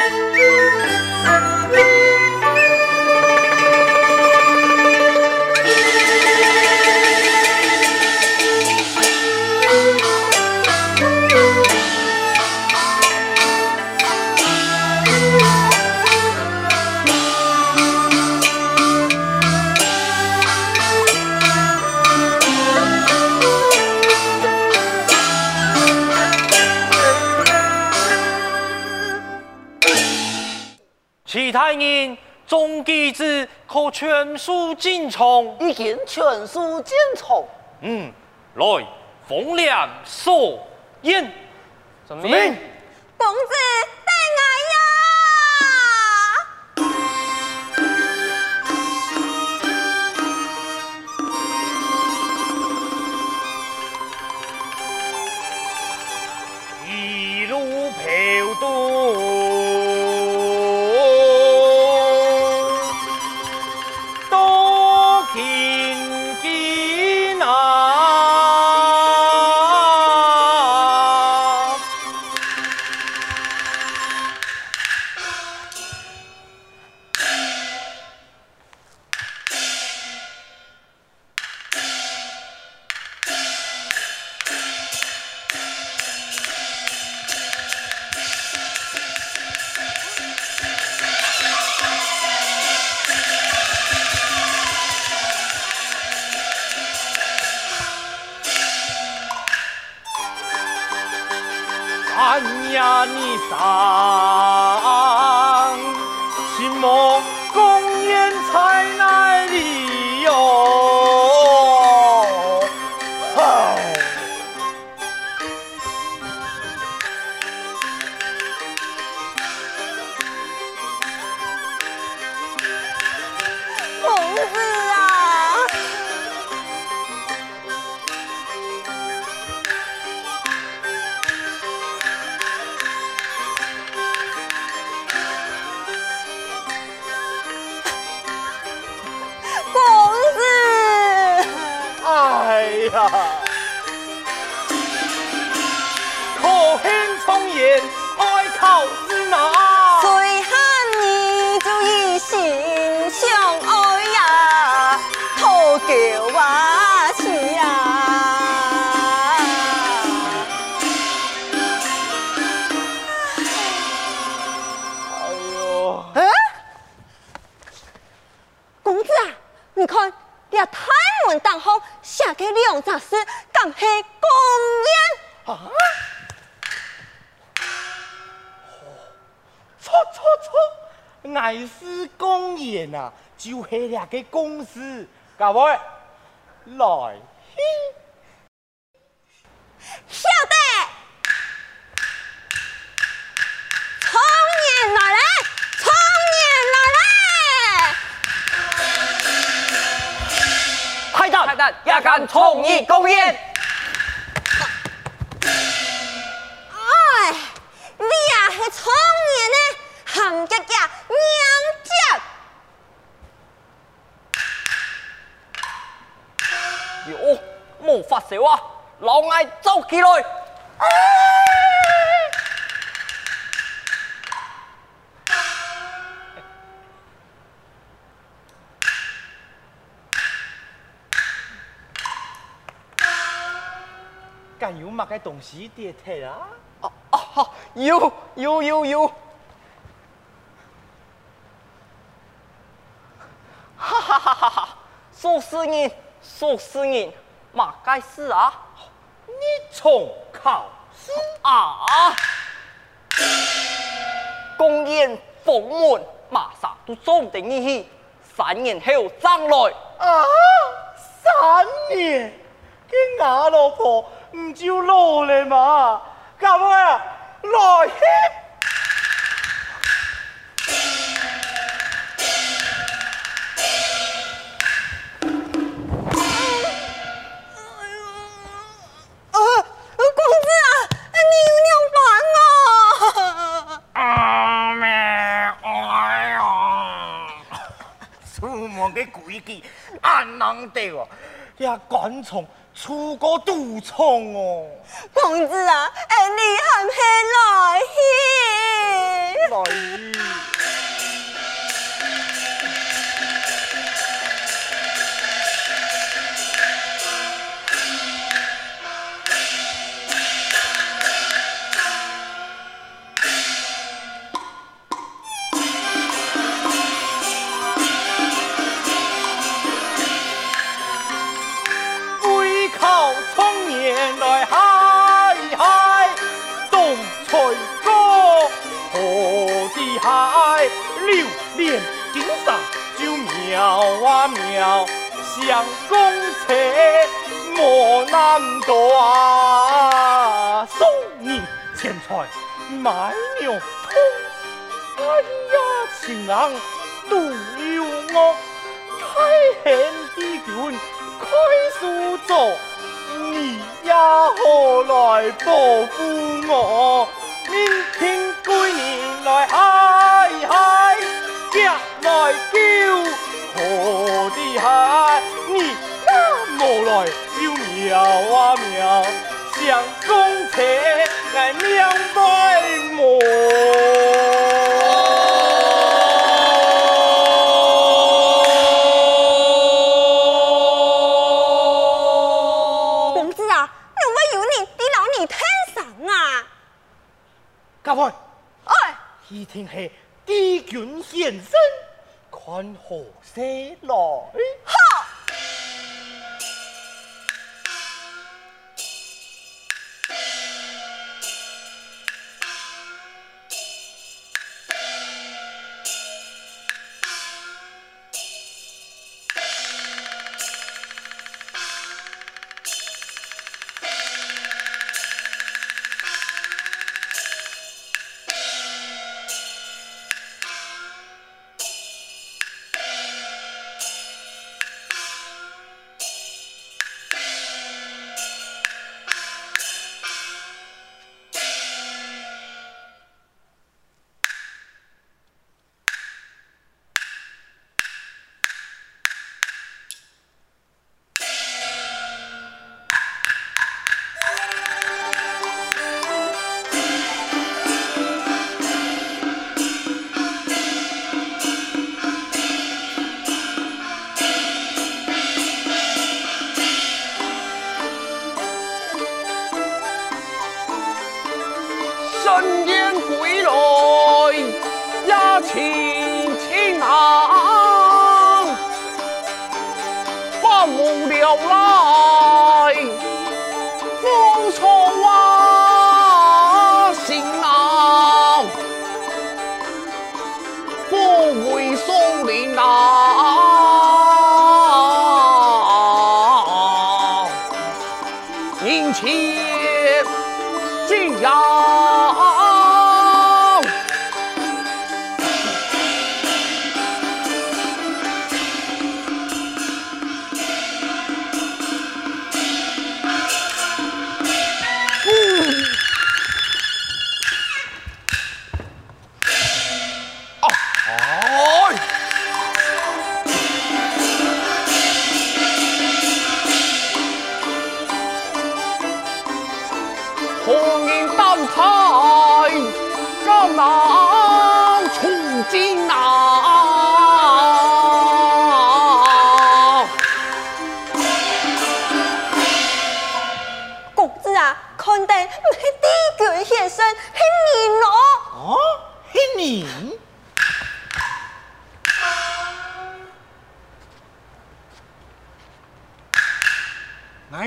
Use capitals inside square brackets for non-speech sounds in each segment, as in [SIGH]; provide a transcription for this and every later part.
Música [LAUGHS] 可全数进从，已经全书进从。嗯，来，凤梁索宴。遵命。公子上，错，乃是公演啊，就是两个公司，各位来。晓得，从年来来，从年来来。派蛋，派蛋，也敢从议公演？莫发笑啊！老爱走起来。敢有乜个东西跌退啊？啊啊！有有有有！哈哈哈哈哈！说是人，说是人，马该死啊！你从考试啊！公演封门，马上都总得你去，三年后再来。啊！三年，跟我老婆唔就老了嘛？各位来去。对我呀赶虫出国独虫哦公子啊哎你还没来相公车莫难断，送你钱财买牛通。哎呀，情郎独有我，太险的君快速走，你呀何来报复我？明天归你来嗨就妙啊妙，相公车来两百亩。公子啊，有没有你的老你天上啊？各位，哎，一定是帝君现身。看何色来？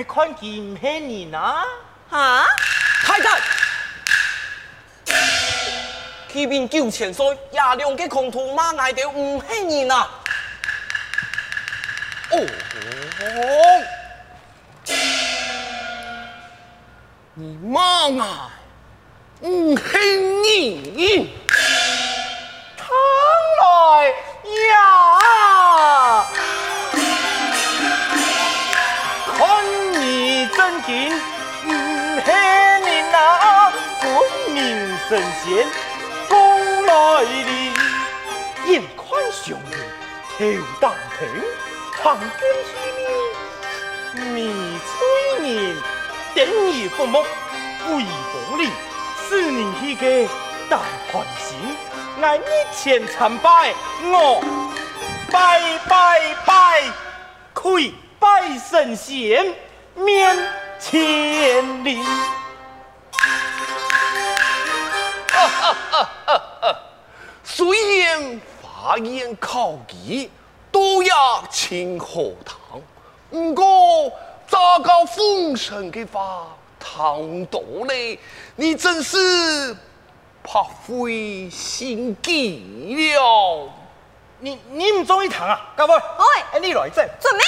金骗你呢？啊！太太，启禀九千岁，亚良的空徒马爱德唔骗你呢。哦，你妈啊，唔骗你，神仙风来临，眼看上日头当平，长天虚面，迷催眠，等夜不梦，不林薄利，是你一个大欢喜，俺一前参拜，我拜拜拜，愧拜神仙，面前礼。虽然法言考级都要请河堂，不过咋个奉承的话唐多呢？你真是怕灰心机了。你你唔中意糖啊，各位，哎，你来这，准备。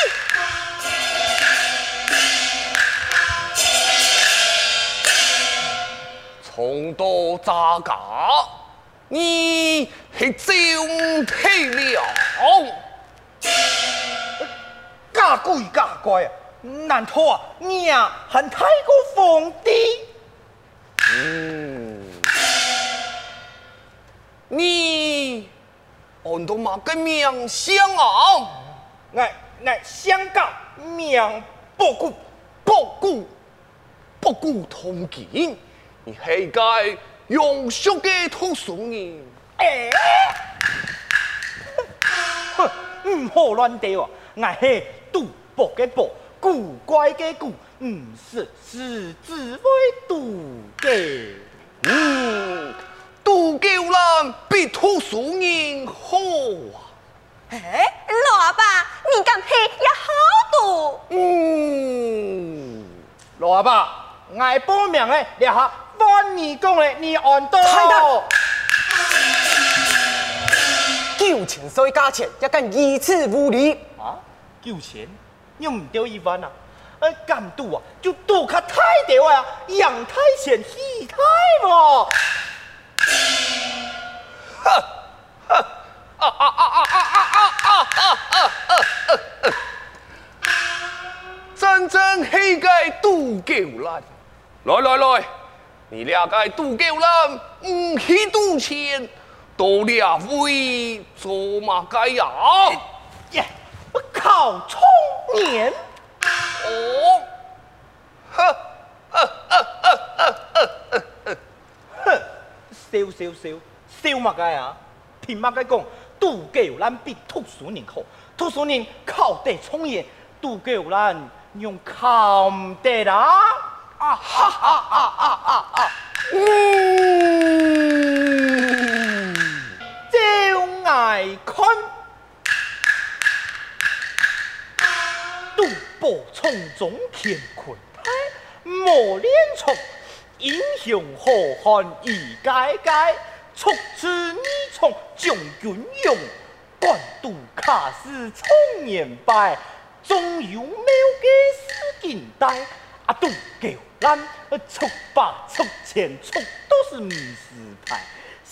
从多咋个？你。系真体了？假鬼假怪啊！难道啊，你啊还太过皇帝？嗯，你按到嘛个名相啊？哎哎，香港名不顾不顾不顾通奸。你系该用俗嘅土俗人，哎，哼，唔好乱调啊！我系赌博嘅博，古怪嘅古，唔是是只会赌嘅。嗯，赌狗人比土鼠人好啊！哎，老阿爸，你敢配也好赌？嗯，老阿爸，我报名诶，你下。帮你讲嘞，你按到。太大。九千岁价钱，也敢以此无理？啊，九千，你唔丢一万啊？哎，敢赌啊，就赌卡太屌啊，养太险，戏太嘛。哈，哈，啊啊啊啊啊啊啊啊啊啊！真正系个赌狗人，来来来。你俩该赌狗人，唔去赌钱，多了威做马街呀！耶，我靠，聪明！哦，呵，呵呵呵呵呵哼，笑笑笑笑马街啊！听马街讲，杜狗兰比兔鼠人好，兔鼠人靠得聪明，杜狗兰用靠地啦！啊哈哈啊啊啊啊！嗯。爱看赌博从中乾坤台，磨练出英雄好汉一届届，出自你从将军勇，官渡卡斯充年拜，总有妙计使金带。啊，赌狗人出把出钱出都是唔是牌，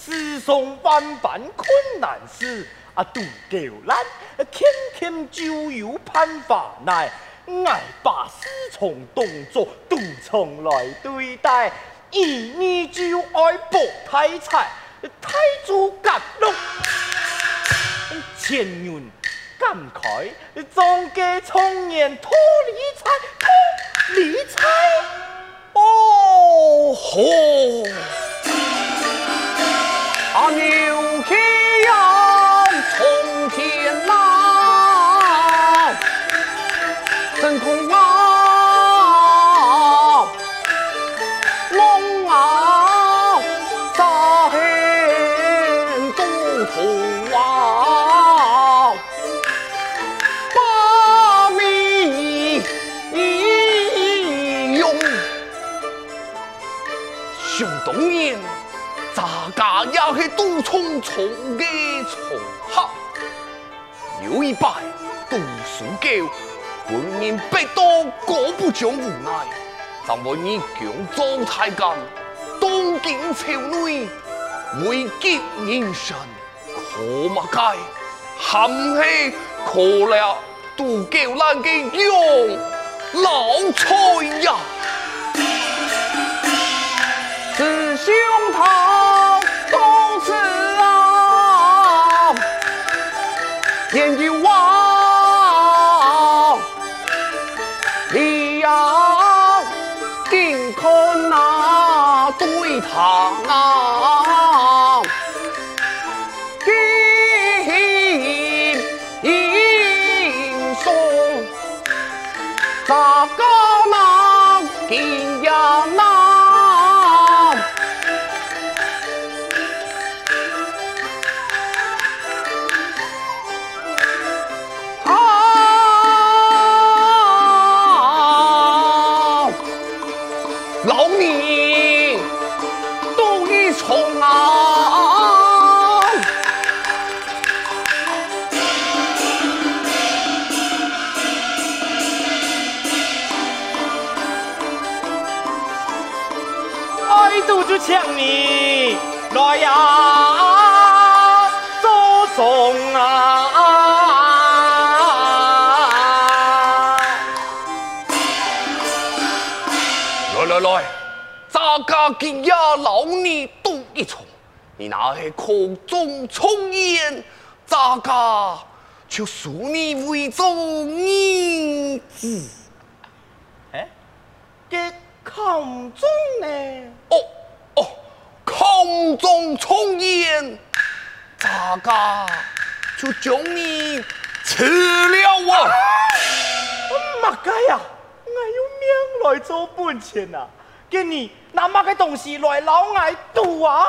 世上万般困难事，啊，赌狗人天天就有办法来，爱把事从动作赌从来对待，一你就爱博太彩，太祖甲龙，前运感慨，总家创业脱理财，脱理财，哦吼，啊，牛皮呀、都匆匆的重下，有一败读书狗，闻言百多各不讲无奈，怎为你强走太干，当今朝内每见人生可马解，含气可了都叫咱的用老菜呀，师兄他。家今夜老你赌一场，你那是空中重烟，咱家就属你为做儿子。哎，这空中呢？哦哦，空中重烟，咱家就将你吃了啊！妈该呀，我用命来做本钱呐、啊，给你拿乜嘅东西来老爱赌啊？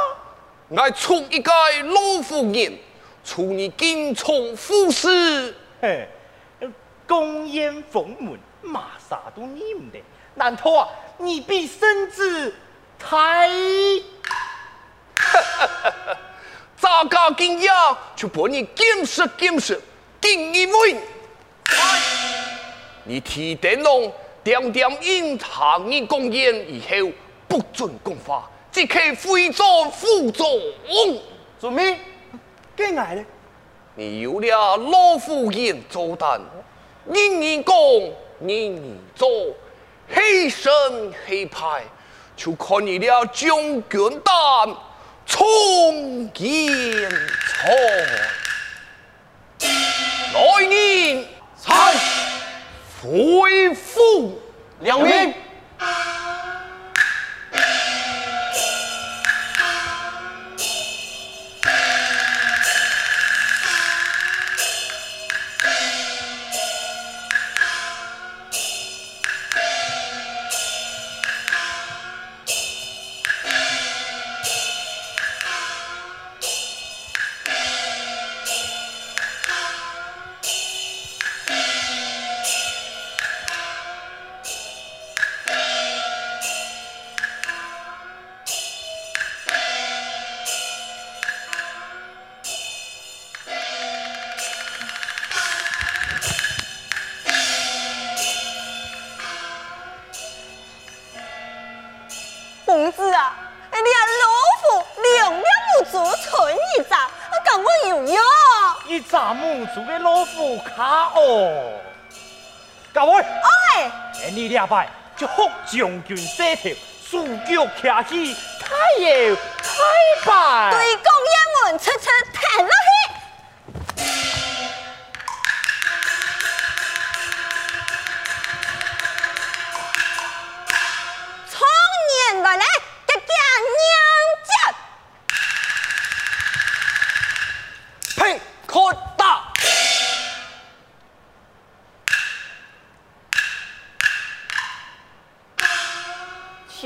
我出一个老夫人，出你金虫富士，嘿，公宴封门，马啥都你唔得，难道啊？你比身子太？[LAUGHS] 咋个今夜就把你见识见识，定一位。你提灯笼，点点印堂你公言以后不准讲话，即刻非做副总。做咩？惊爱咧？你有了老夫人做担，人人讲，人人做，黑身黑派，就看你了将军胆，冲天冲，卡哦，各位，哎，你俩拜就福将军写条，四脚徛起，太爷太拜。对公英文出出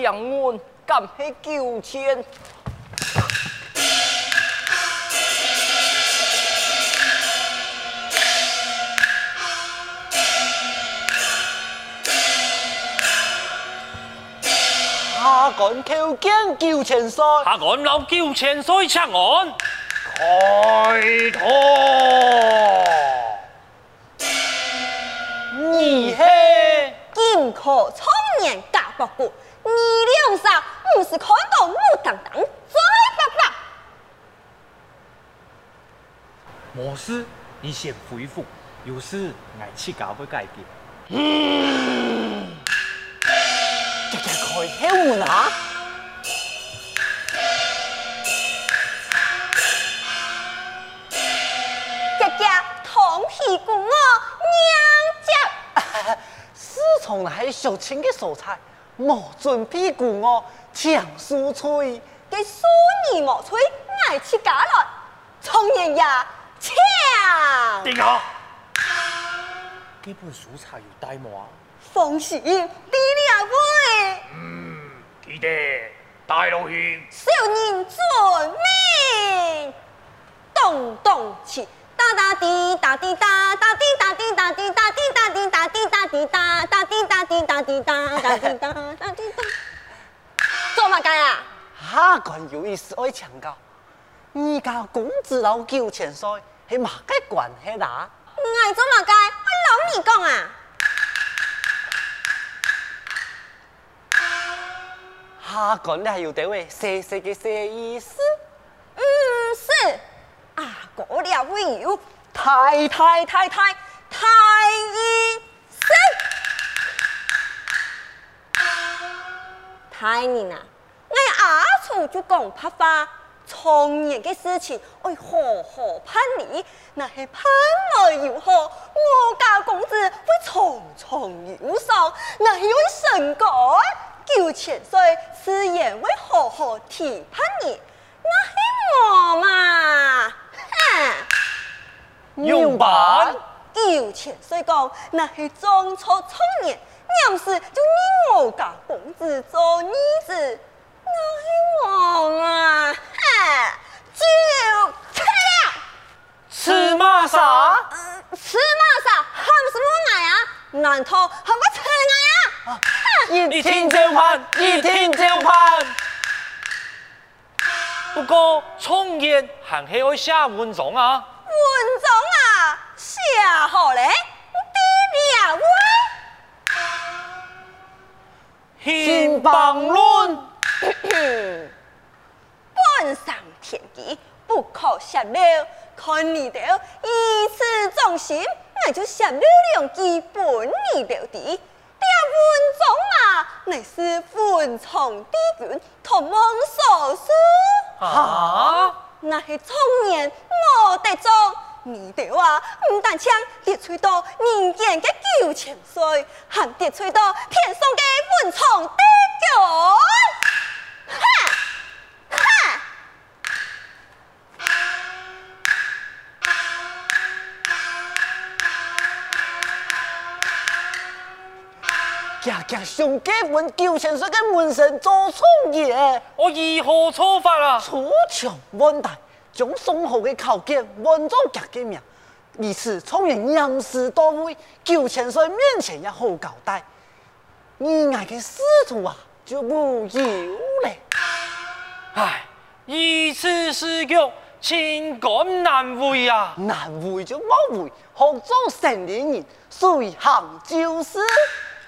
相问敢系九千？下杆口惊九千岁。下岸老九千岁出岸，开拖。你嘿，金科청년嫁伯姑，不是看到木当当再爸爸？莫事，你先回复，有事我去搞不改变。这个开口门啊！姐姐同屁股我娘家。[LAUGHS] 自从系小青的蔬菜，莫准屁股我抢蔬菜。给苏你莫吹，爱去家来，청년呀抢。定下，基本蔬菜有带吗？放心，你俩会。记得带落去。少年遵命，咚咚锤，哒滴哒滴哒，哒滴哒滴哒滴哒滴哒滴哒滴哒滴哒，哒滴哒滴哒滴哒，哒滴哒哒滴哒。做乜干啊？下杆有意思爱强调，而家公子老九千岁系嘛个关系啦？爱做乜干？我老你讲啊！下杆你系要对位细细嘅细意思，嗯，是，过了会有太太太太太医生，太人啊，阿楚就讲拍话，从前的事情，爱好好办理，那系盼来又好，我家公子会重重有赏，那系会成功。九千岁自然会好好提盼你，那系我嘛，哼！用办九千岁讲，那系中错创业，要是就你我家公子做儿子，那系我嘛，哼！就吃了，吃嘛啥？吃嘛啥？喊什么来啊？难道喊我吃来啊？一听就盼，一听就盼。不过创业还是要写文章啊。文章啊，写好嘞，第两位。兴邦论，本上天机，不可泄露。看你的一次忠心，那就泄露两基本你了的。这文章啊，乃是文从帝君托梦所书。啊？那是从年莫得中，你哋话唔但枪跌吹到人间嘅九千岁，还跌吹到天上嘅文昌帝君。哈！哈！家家上街问九千岁嘅门神做创业，我如何错法啊？出场问题，将宋后嘅考卷换做家嘅名，以此聪明严师到位，九千岁面前也好交代。你爱嘅仕途啊，就无有嘞。唉，如此时局，情感难为啊。难为就冇为，学做成年人，随行就是。